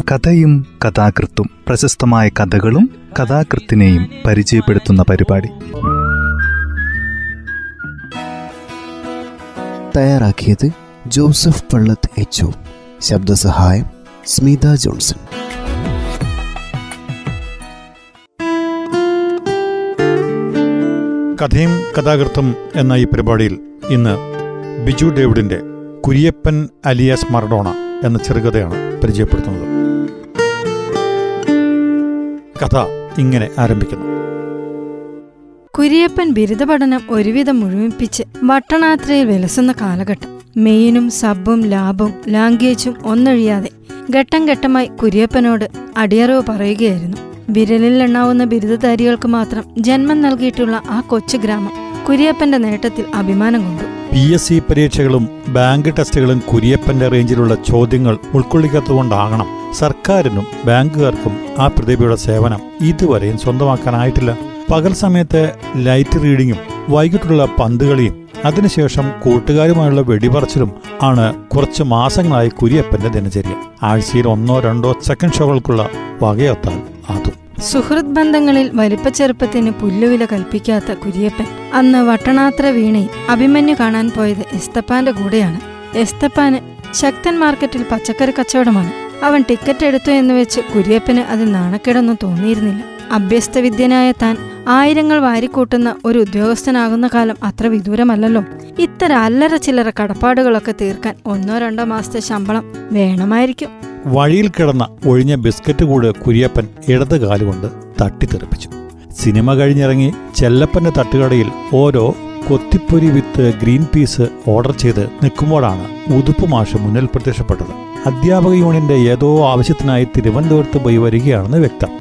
കഥയും കഥാകൃത്തും പ്രശസ്തമായ കഥകളും കഥാകൃത്തിനെയും പരിചയപ്പെടുത്തുന്ന പരിപാടി. തയ്യാറാക്കിയത് ജോസഫ് പള്ളത്ത് എച്ച് ശബ്ദസഹായം സ്മിത ജോൺസൺ. കഥയും കഥാകൃത്തും എന്ന ഈ പരിപാടിയിൽ ഇന്ന് ബിജു ഡേവിഡിന്റെ കുര്യപ്പൻ അലിയാസ് മറഡോണ എന്ന ചെറുകഥയാണ് പരിചയപ്പെടുത്തുന്നത്. കഥ ഇങ്ങനെ ആരംഭിക്കുന്നു. കുര്യപ്പൻ ബിരുദ പഠനം ഒരുവിധം മുഴുമിപ്പിച്ച് വട്ടണാത്രയിൽ വിലസുന്ന കാലഘട്ടം. മെയിനും സബും ലാബും ലാംഗ്വേജും ഒന്നൊഴിയാതെ ഘട്ടം ഘട്ടമായി കുര്യപ്പനോട് അടിയറവ് പറയുകയായിരുന്നു. വിരലിൽ എണ്ണാവുന്ന ബിരുദധാരികൾക്ക് മാത്രം ജന്മം നൽകിയിട്ടുള്ള ആ കൊച്ചു ഗ്രാമം കുര്യപ്പന്റെ നേട്ടത്തിൽ അഭിമാനം കൊണ്ടു. പി എസ് സി പരീക്ഷകളും ബാങ്ക് ടെസ്റ്റുകളും കുര്യപ്പന്റെ റേഞ്ചിലുള്ള ചോദ്യങ്ങൾ ഉൾക്കൊള്ളിക്കാത്തതുകൊണ്ടാകണം സർക്കാരിനും ബാങ്കുകാർക്കും ആ പ്രതിഭയുടെ സേവനം ഇതുവരെയും സ്വന്തമാക്കാനായിട്ടില്ല. പകൽ സമയത്തെ ലൈറ്റ് റീഡിങ്ങും വൈകിട്ടുള്ള പന്തുകളിയും അതിനുശേഷം കൂട്ടുകാരുമായുള്ള വെടിപറച്ചിലും ആണ് കുറച്ച് മാസങ്ങളായി കുര്യപ്പന്റെ ദിനചര്യ. ആഴ്ചയിൽ ഒന്നോ രണ്ടോ സെക്കൻഡ് ഷോകൾക്കുള്ള വകയൊത്താൽ അതും. സുഹൃത് ബന്ധങ്ങളിൽ വലിപ്പച്ചെറുപ്പത്തിന് പുല്ലുവില കൽപ്പിക്കാത്ത കുര്യപ്പൻ അന്ന് വട്ടണാത്ര വീണയിൽ അഭിമന്യു കാണാൻ പോയത് എസ്തപ്പാന്റെ കൂടെയാണ്. എസ്തപ്പാന് ശക്തൻ മാർക്കറ്റിൽ പച്ചക്കറി കച്ചവടമാണ്. അവൻ ടിക്കറ്റ് എടുത്തു എന്ന് വെച്ച് കുര്യപ്പന് അത് നാണക്കേടൊന്നും തോന്നിയിരുന്നില്ല. അഭ്യസ്തവിദ്യനായ താൻ ആയിരങ്ങൾ വാരിക്കൂട്ടുന്ന ഒരു ഉദ്യോഗസ്ഥനാകുന്ന കാലം അത്ര വിദൂരമല്ലല്ലോ. ഇത്തരം അല്ലറ ചില്ലറ കടപ്പാടുകളൊക്കെ തീർക്കാൻ ഒന്നോ രണ്ടോ മാസത്തെ ശമ്പളം വേണമായിരിക്കും. വഴിയിൽ കിടന്ന ഒഴിഞ്ഞ ബിസ്ക്കറ്റ് കൂട് കുര്യപ്പൻ ഇടത് കാലുകൊണ്ട് തട്ടിത്തെറിപ്പിച്ചു. സിനിമ കഴിഞ്ഞിറങ്ങി ചെല്ലപ്പന്റെ തട്ടുകടയിൽ ഓരോ കൊത്തിപ്പൊരി വിത്ത് ഗ്രീൻ പീസ് ഓർഡർ ചെയ്ത് നിൽക്കുമ്പോഴാണ് ഉതുപ്പ് മാഷ് മുന്നിൽ പ്രത്യക്ഷപ്പെട്ടത്. അധ്യാപക യൂണിയന്റെ ഏതോ ആവശ്യത്തിനായി തിരുവനന്തപുരത്ത് പോയി വരികയാണെന്ന് വ്യക്തം.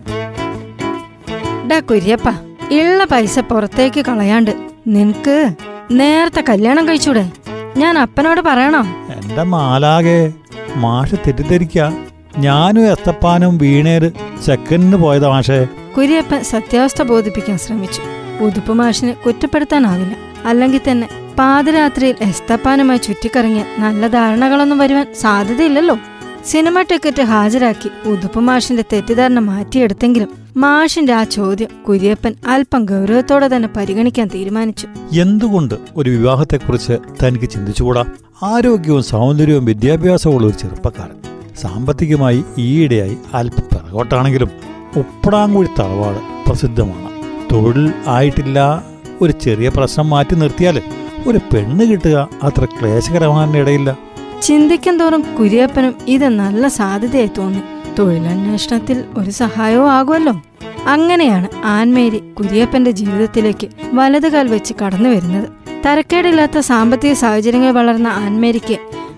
കുര്യപ്പ ഉള്ള പൈസ പുറത്തേക്ക് കളയാണ്ട് നിനക്ക് നേരത്തെ കല്യാണം കഴിച്ചൂടെ? ഞാൻ അപ്പനോട് പറയണോ? എന്റെ മാലാകെ മാഷ് തെറ്റിദ്ധരിക്ക. ഞാനും എത്തപ്പാനും വീണേര് ചെക്കനിന് പോയതാ മാഷേ. കുര്യപ്പൻ സത്യാവസ്ഥ ബോധിപ്പിക്കാൻ ശ്രമിച്ചു. ഉതുപ്പ് മാഷിന് കുറ്റപ്പെടുത്താനാവില്ല. അല്ലെങ്കിൽ തന്നെ പാതിരാത്രിയിൽ എസ്തപ്പാനുമായി ചുറ്റിക്കറങ്ങിയ നല്ല ധാരണകളൊന്നും വരുവാൻ സാധ്യതയില്ലല്ലോ. സിനിമ ടിക്കറ്റ് ഹാജരാക്കി ഉതുപ്പ് മാഷിന്റെ തെറ്റിദ്ധാരണ മാറ്റിയെടുത്തെങ്കിലും മാഷിന്റെ ആ ചോദ്യം കുര്യപ്പൻ അല്പം ഗൗരവത്തോടെ തന്നെ പരിഗണിക്കാൻ തീരുമാനിച്ചു. എന്തുകൊണ്ട് ഒരു വിവാഹത്തെക്കുറിച്ച് തനിക്ക് ചിന്തിച്ചുകൂടാ? ആരോഗ്യവും സൗന്ദര്യവും വിദ്യാഭ്യാസവും ഒരു ചെറുപ്പക്കാരൻ. സാമ്പത്തികമായി ഈയിടെയായി അല്പം പിറകോട്ടാണെങ്കിലും ഉപ്പടാങ്കുഴി തറവാട് പ്രസിദ്ധമാണ്. തൊഴിൽ ആയിട്ടില്ല ഒരു ചെറിയ പ്രശ്നം മാറ്റി നിർത്തിയാൽ ഒരു പെണ്ണ് കിട്ടുക അത്ര ക്ലേശകരമാകാനിടയില്ല ചിന്തിക്കും തോറും കുര്യപ്പനും ഇത് നല്ല സാധ്യതയായി തോന്നി. തൊഴിലന്വേഷണത്തിൽ ഒരു സഹായവും ആകുമല്ലോ. അങ്ങനെയാണ് ആൻമേരി കുര്യപ്പന്റെ ജീവിതത്തിലേക്ക് വലതുകാൽ വെച്ച് കടന്നു വരുന്നത്. തരക്കേടില്ലാത്ത സാമ്പത്തിക സാഹചര്യങ്ങൾ വളർന്ന ആൻമേരിക്ക്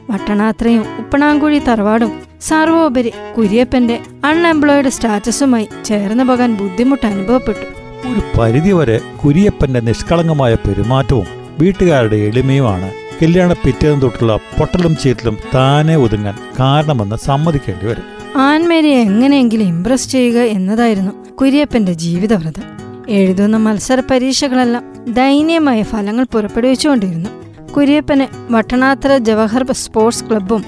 വട്ടണാത്രയും ഉപ്പണാങ്കുഴി തറവാടും സർവോപരി കുര്യപ്പന്റെ അൺഎംപ്ലോയിഡ് സ്റ്റാറ്റസുമായി ചേർന്നു പോകാൻ ബുദ്ധിമുട്ട് അനുഭവപ്പെട്ടു. ഒരു പരിധിവരെ കുരിയപ്പന്റെ നിഷ്കളങ്കമായ പെരുമാറ്റവും വീട്ടുകാരുടെ എളിമയുമാണ് കല്യാണ പിറ്റേന്ന് തൊട്ടുള്ള പൊട്ടലും ചീറ്റലും താനെ ഒതുങ്ങാൻ കാരണമെന്ന് സമ്മതിക്കേണ്ടി വരും. ആൻമേരിയെ എങ്ങനെയെങ്കിലും ഇംപ്രസ് ചെയ്യുക എന്നതായിരുന്നു കുര്യപ്പന്റെ ജീവിതവ്രതം. എഴുതുന്ന മത്സര പരീക്ഷകളെല്ലാം ദയനീയമായ ഫലങ്ങൾ പുറപ്പെടുവിച്ചുകൊണ്ടിരുന്നു. കുര്യപ്പന് വട്ടണാത്ര ജവഹർ സ്പോർട്സ് ക്ലബ്ബും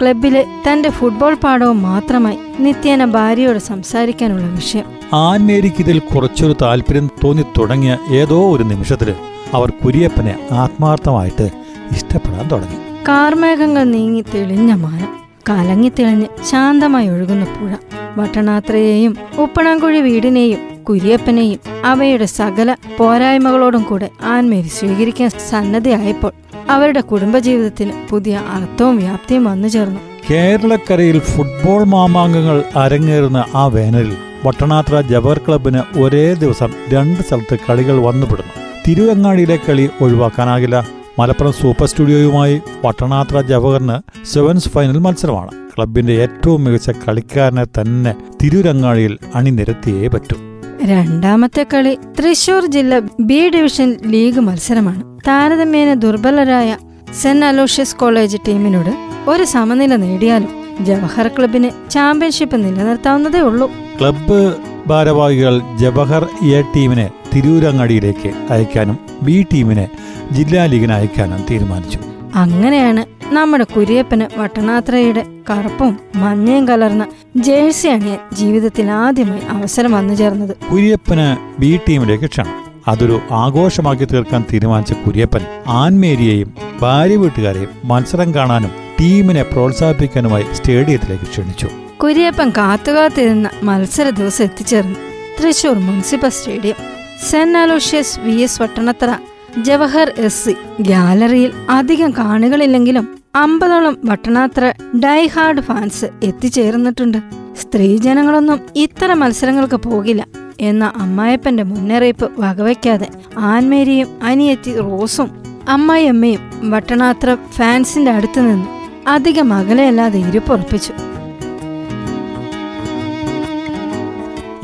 ക്ലബിലെ തന്റെ ഫുട്ബോൾ പാഠവും മാത്രമായി നിത്യേന ഭാര്യയോട് സംസാരിക്കാനുള്ള വിഷയം. ആൻമേരിക്ക് ഇതിൽ കുറച്ചൊരു താല്പര്യം തോന്നി തുടങ്ങിയ ഏതോ ഒരു നിമിഷത്തിൽ അവർ കുര്യപ്പനെ ആത്മാർത്ഥമായിട്ട് ഇഷ്ടപ്പെടാൻ തുടങ്ങി. കാർമേഘങ്ങൾ നീങ്ങി തെളിഞ്ഞ മാനം കലങ്ങി തെളിഞ്ഞ് ശാന്തമായി ഒഴുകുന്ന പുഴ വട്ടണാത്രയെയും ഉപ്പണാങ്കുഴി വീടിനെയും കുര്യപ്പനെയും അവയുടെ സകല പോരായ്മകളോടും കൂടെ ആൻമേരി സ്വീകരിക്കാൻ സന്നദ്ധയായപ്പോൾ അവരുടെ കുടുംബജീവിതത്തിന് പുതിയ അർത്ഥവും വ്യാപ്തിയും വന്നു ചേർന്നു. കേരളക്കരയിൽ ഫുട്ബോൾ മാമാങ്കങ്ങൾ അരങ്ങേറുന്ന ആ വേനലിൽ വട്ടണാത്ര ജവഹർ ക്ലബിന് ഒരേ ദിവസം രണ്ട് സ്ഥലത്ത് കളികൾ വന്നുപെടുന്നു. തിരുവങ്ങാടിയിലെ കളി ഒഴിവാക്കാനാകില്ല. മലപ്പുറം സൂപ്പർ സ്റ്റുഡിയോയുമായി വട്ടണാത്ര ജവഹറിന് സെവൻസ് ഫൈനൽ മത്സരമാണ്. ക്ലബിന്റെ ഏറ്റവും മികച്ച കളിക്കാരനെ തന്നെ തിരുരങ്ങാടിയിൽ അണിനിരത്തിയേ പറ്റൂ. രണ്ടാമത്തെ കളി തൃശൂർ ജില്ല ബി ഡിവിഷൻ ലീഗ് മത്സരമാണ്. താരതമ്യേന ദുർബലരായ സെന്റ് അലോഷ്യസ് കോളേജ് ടീമിനോട് ഒരു സമനില നേടിയാലും ജവഹർ ക്ലബിന് ചാമ്പ്യൻഷിപ്പ് നിലനിർത്താവുന്നതേ ഉള്ളൂ. ക്ലബ്ബ് ഭാരവാഹികൾ ജവഹർ എ ടീമിനെ തിരൂരങ്ങാടിയിലേക്ക് അയക്കാനും ബി ടീമിനെ ജില്ലാ ലീഗിന് അയക്കാനും തീരുമാനിച്ചു. അങ്ങനെയാണ് നമ്മുടെ കുര്യപ്പന് വട്ടനാത്രയുടെ കറുപ്പും മഞ്ഞയും കലർന്ന ജേഴ്സി അണിയാൻ ജീവിതത്തിൽ ആദ്യമായി അവസരം വന്നു ചേർന്നത്. കുര്യപ്പന് ബി ടീമിലേക്ക് ക്ഷണം. അതൊരു ആഘോഷമാക്കി തീർക്കാൻ തീരുമാനിച്ച കുര്യപ്പൻ ആൻമേരിയെയും ഭാര്യ വീട്ടുകാരെയും മത്സരം കാണാനും ടീമിനെ പ്രോത്സാഹിപ്പിക്കാനുമായി സ്റ്റേഡിയത്തിലേക്ക് ക്ഷണിച്ചു. കുര്യപ്പൻ കാത്തുകാത്തിരുന്ന മത്സര ദിവസം എത്തിച്ചേർന്നു. Thrissur municipal stadium. Saint Aloysius V S Vattanathara Jawahar S C ഗാലറിയിൽ അധികം കാണികളില്ലെങ്കിലും അമ്പതോളം വട്ടണാത്ര ഡൈഹാർഡ് ഫാൻസ് എത്തിച്ചേർന്നിട്ടുണ്ട്. സ്ത്രീജനങ്ങളൊന്നും ഇത്തരം മത്സരങ്ങൾക്ക് പോകില്ല എന്ന അമ്മായപ്പന്റെ മുന്നറിയിപ്പ് വകവയ്ക്കാതെ ആൻമേരിയും അനിയത്തി റോസും അമ്മായിയമ്മയും വട്ടണാത്ര ഫാൻസിന്റെ അടുത്ത് നിന്ന് അധികം അകലെയല്ലാതെ ഇരുപ്പുറപ്പിച്ചു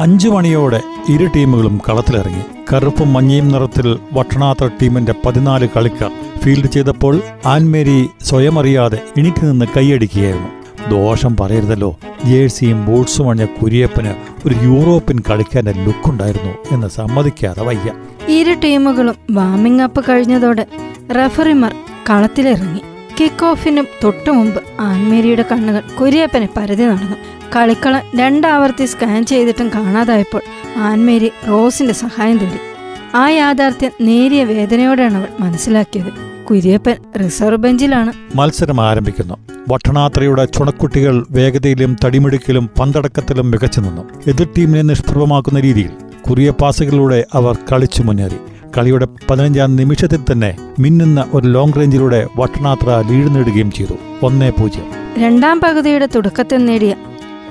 അഞ്ചു മണിയോടെ ഇരു ടീമുകളും കളത്തിലിറങ്ങി. കറുപ്പും മഞ്ഞയും നിറത്തിൽ വട്ടണാത്ര ടീമിന്റെ പതിനാല് കളിക്കാർ ഫീൽഡ് ചെയ്തപ്പോൾ ആൻമേരി സ്വയം അറിയാതെ എണീറ്റ് നിന്ന് കൈയടിക്കുകയായിരുന്നു. ദോഷം പറയരുതല്ലോ. ജേഴ്സിയും ബൂട്ട്സും അണിഞ്ഞ കുരിയപ്പന് ഒരു യൂറോപ്യൻ കളിക്കാന്റെ ലുക്കുണ്ടായിരുന്നു എന്ന് സമ്മതിക്കാതെ വയ്യ. ഇരു ടീമുകളും വാമിംഗ് അപ്പ് കഴിഞ്ഞതോടെ റഫറിമാർ കളത്തിലിറങ്ങി. കിക്ക് ഓഫിനും തൊട്ടു മുമ്പ് ആൻമേരിയുടെ കണ്ണുകൾ കുര്യപ്പനെ പരതി നടന്നു. കളിക്കളം രണ്ടാവർത്തി സ്കാൻ ചെയ്തിട്ടും കാണാതായപ്പോൾ ആൻമേരി റോസിന്റെ സഹായം തേടി. ആ യാഥാർത്ഥ്യം നേരിയ വേദനയോടെയാണ് അവൾ മനസ്സിലാക്കിയത്. കുര്യപ്പൻ റിസർവ് ബെഞ്ചിലാണ്. മത്സരം ആരംഭിക്കുന്നു. വട്ടണാത്രയുടെ ചുണക്കുട്ടികൾ വേഗതയിലും തടിമിടുക്കിലും പന്തടക്കത്തിലും മികച്ചു നിന്നു. എതിർ ടീമിനെ നിഷ്പ്രഭമാക്കുന്ന രീതിയിൽ കുറിയ പാസുകളിലൂടെ അവർ കളിച്ചു മുന്നേറി. കളിയുടെ പതിനഞ്ചാം നിമിഷത്തിൽ തന്നെ മിന്നുന്ന ഒരു ലോങ് റേഞ്ചിലൂടെ വട്ടണാത്ര ലീഡ് നേടുകയും ചെയ്തു. ഒന്നേ പൂജ്യം. രണ്ടാം പകുതിയുടെ തുടക്കത്തിൽ നേടിയ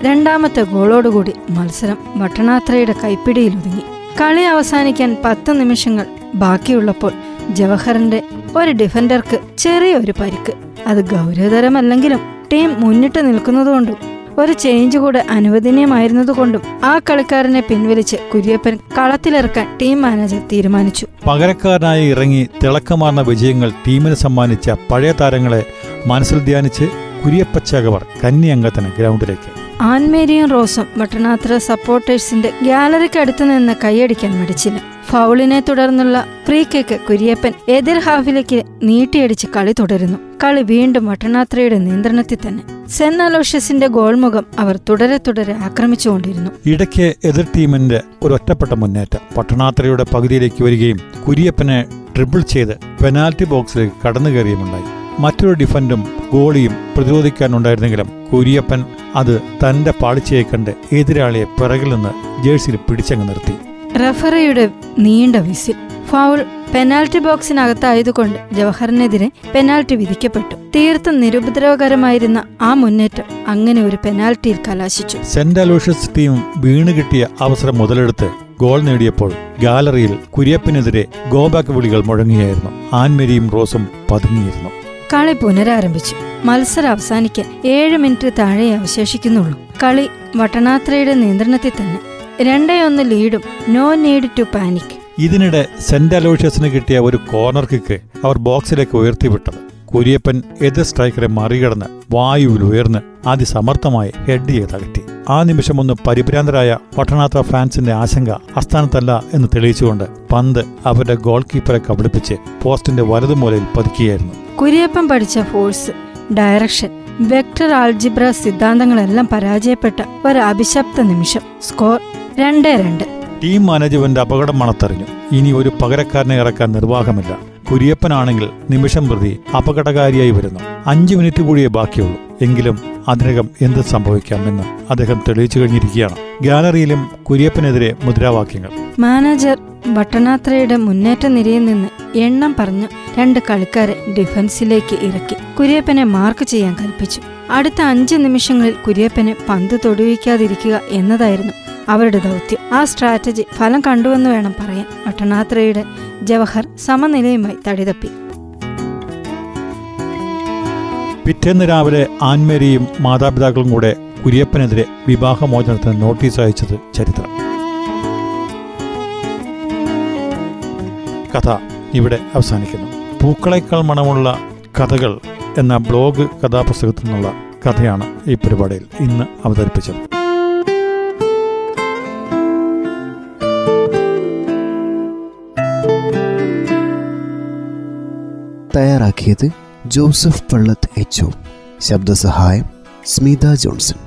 രണ്ടാമത്തെ ഗോളോടുകൂടി മത്സരം ഭട്ടണാത്രയുടെ കൈപ്പിടിയിൽ ഒതുങ്ങി. കളി അവസാനിക്കാൻ പത്ത് നിമിഷങ്ങൾ ബാക്കിയുള്ളപ്പോൾ ജവഹറിന്റെ ഒരു ഡിഫൻഡർക്ക് ചെറിയൊരു പരിക്ക്. അത് ഗൗരവതരമല്ലെങ്കിലും ടീം മുന്നിട്ട് നിൽക്കുന്നതുകൊണ്ടും ഒരു ചേഞ്ച് കൂടെ അനുവദനീയമായിരുന്നതുകൊണ്ടും ആ കളിക്കാരനെ പിൻവലിച്ച് കുര്യപ്പൻ കളത്തിലിറക്കാൻ ടീം മാനേജർ തീരുമാനിച്ചു. പകരക്കാരനായി ഇറങ്ങി തിളക്കമാർന്ന വിജയങ്ങൾ ടീമിന് സമ്മാനിച്ച പഴയ താരങ്ങളെ മനസ്സിൽ ധ്യാനിച്ച് കുര്യപ്പച്ചകവർ കന്നി അംഗത്തിന് ഗ്രൗണ്ടിലേക്ക്. ആൻമേരിയും റോസും മട്ടനാത്ര സപ്പോർട്ടേഴ്സിന്റെ ഗ്യാലറിക്കടുത്ത് നിന്ന് കൈയടിക്കാൻ മടിച്ചില്ല. ഫൗളിനെ തുടർന്നുള്ള ഫ്രീ കിക്ക് കുര്യപ്പൻ എതിർ ഹാഫിലേക്ക് നീട്ടിയടിച്ച് കളി തുടരുന്നു. കളി വീണ്ടും വട്ടണാത്രയുടെ നിയന്ത്രണത്തിൽ തന്നെ. സെന്റ് അലോഷ്യസിന്റെ ഗോൾമുഖം അവർ തുടരെ തുടരെ ആക്രമിച്ചുകൊണ്ടിരുന്നു. ഇടയ്ക്ക് എതിർ ടീമിന്റെ ഒരു ഒറ്റപ്പെട്ട മുന്നേറ്റം. പട്ടണാത്രയുടെ പകുതിയിലേക്ക് വരികയും കുര്യപ്പനെ ട്രിപ്പിൾ ചെയ്ത് പെനാൽറ്റി ബോക്സിലേക്ക് കടന്നു കയറിയുമുണ്ടായി മറ്റൊരു ഡിഫൻഡും ഗോളിയും പ്രതിരോധിക്കാനുണ്ടായിരുന്നെങ്കിലും കുര്യപ്പൻ അത് തന്റെ പാളിച്ചയെ കണ്ട് എതിരാളിയെ പിറകിൽ നിന്ന് ജേഴ്സിയിൽ പിടിച്ചങ്ങ് നിർത്തി. റഫറിയുടെ നീണ്ട വിസിൽ. ഫൗൾ പെനാൽറ്റി ബോക്സിനകത്തായതുകൊണ്ട് ജവഹറിനെതിരെ പെനാൽറ്റി വിധിക്കപ്പെട്ടു. തീർത്തും നിരുപദ്രവകരമായിരുന്ന ആ മുന്നേറ്റം അങ്ങനെ ഒരു പെനാൽറ്റിയിൽ കലാശിച്ചു. സെന്റ് അലോഷ്യസ് ടീം വീണ് കിട്ടിയ അവസരം മുതലെടുത്ത് ഗോൾ നേടിയപ്പോൾ ഗാലറിയിൽ കുര്യപ്പനെതിരെ ഗോബാക്ക് വിളികൾ മുഴങ്ങിയായിരുന്നു. ആൻമരിയും റോസും പതുങ്ങിയിരുന്നു. കളി പുനരാരംഭിച്ചു. മത്സരം അവസാനിക്കാൻ ഏഴ് മിനിറ്റ് താഴെ അവശേഷിക്കുന്നുള്ളൂ. കളി വട്ടനാത്രയുടെ നിയന്ത്രണത്തിൽ തന്നെ. രണ്ടേ ഒന്ന് ലീഡും നോ നീഡ് ടു പാനിക്. ഇതിനിടെ സെന്റ് അലോഷ്യസിന് കിട്ടിയ ഒരു കോർണർ കിക്ക് അവർ ബോക്സിലേക്ക് ഉയർത്തിവിട്ടത്. കുര്യപ്പൻ എതിർ സ്ട്രൈക്കറെ മറികടന്ന് വായുവിൽ ഉയർന്ന് അതിസമർത്ഥമായി ഹെഡ് ചെയ്ത് അകറ്റി ആ നിമിഷം ഒന്ന് പരിഭ്രാന്തരായ പട്ടണാത്ര ഫാൻസിന്റെ ആശങ്ക അസ്ഥാനത്തല്ല എന്ന് തെളിയിച്ചുകൊണ്ട് പന്ത് അവരുടെ ഗോൾ കീപ്പറെ കബളിപ്പിച്ച് പോസ്റ്റിന്റെ വലതുമൂലയിൽ പതുക്കിയായിരുന്നു കുര്യപ്പൻ പഠിച്ച ഫോഴ്സ് ഡയറക്ഷൻ വെക്ടർ ആൾജിബ്ര സിദ്ധാന്തങ്ങളെല്ലാം പരാജയപ്പെട്ട ഒരു അഭിശപ്ത നിമിഷം. സ്കോർ രണ്ട് രണ്ട്. ടീം മാനേജ്മെന്റ് അപകടം മണത്തറിഞ്ഞു. ഇനി ഒരു പകരക്കാരനെ ഇറക്കാൻ നിർവാഹമില്ല. കുര്യപ്പനാണെങ്കിൽ നിമിഷം പ്രതി അപകടകാരിയായി വരുന്നു. അഞ്ചു മിനിറ്റ് കൂടിയേ ബാക്കിയുള്ളൂ. എങ്കിലും അതിനകം എന്ത് സംഭവിക്കാമെന്ന് അദ്ദേഹം തെളിയിച്ചു കഴിഞ്ഞിരിക്കുകയാണ്. ഗാലറിയിലും കുര്യപ്പനെതിരെ മുദ്രാവാക്യങ്ങൾ. മാനേജർ വട്ടനാത്രയുടെ മുന്നേറ്റ നിരയിൽ നിന്ന് എണ്ണം പറഞ്ഞ് രണ്ട് കളിക്കാരെ ഡിഫൻസിലേക്ക് ഇറക്കി. കുര്യപ്പനെ മാർക്ക് ചെയ്യാൻ കൽപ്പിച്ചു. അടുത്ത അഞ്ച് നിമിഷങ്ങളിൽ കുര്യപ്പനെ പന്ത് തൊടുവിക്കാതിരിക്കുക എന്നതായിരുന്നു അവരുടെ ദൗത്യം. ആ സ്ട്രാറ്റജി ഫലം കണ്ടുവെന്ന് വേണം പറയാൻ ഭട്ടനാത്രയുടെ ജവഹർ സമനിലയുമായി തടിതപ്പി. പിറ്റേന്ന് രാവിലെ ആൻമേരിയും മാതാപിതാക്കളും കൂടെ കുര്യപ്പനെതിരെ വിവാഹമോചനത്തിന് നോട്ടീസ് അയച്ചത് ചരിത്രം. കഥ ഇവിടെ അവസാനിക്കുന്നു. പൂക്കളേക്കാൾ മണമുള്ള കഥകൾ എന്ന ബ്ലോഗ് കഥാപുസ്തകത്തിൽ നിന്നുള്ള കഥയാണ് ഈ പരിപാടിയിൽ ഇന്ന് അവതരിപ്പിച്ചത്. തയ്യാറാക്കിയത് ജോസഫ് പള്ളത്ത് എച്ച് ശബ്ദസഹായം സ്മിത ജോൺസൺ.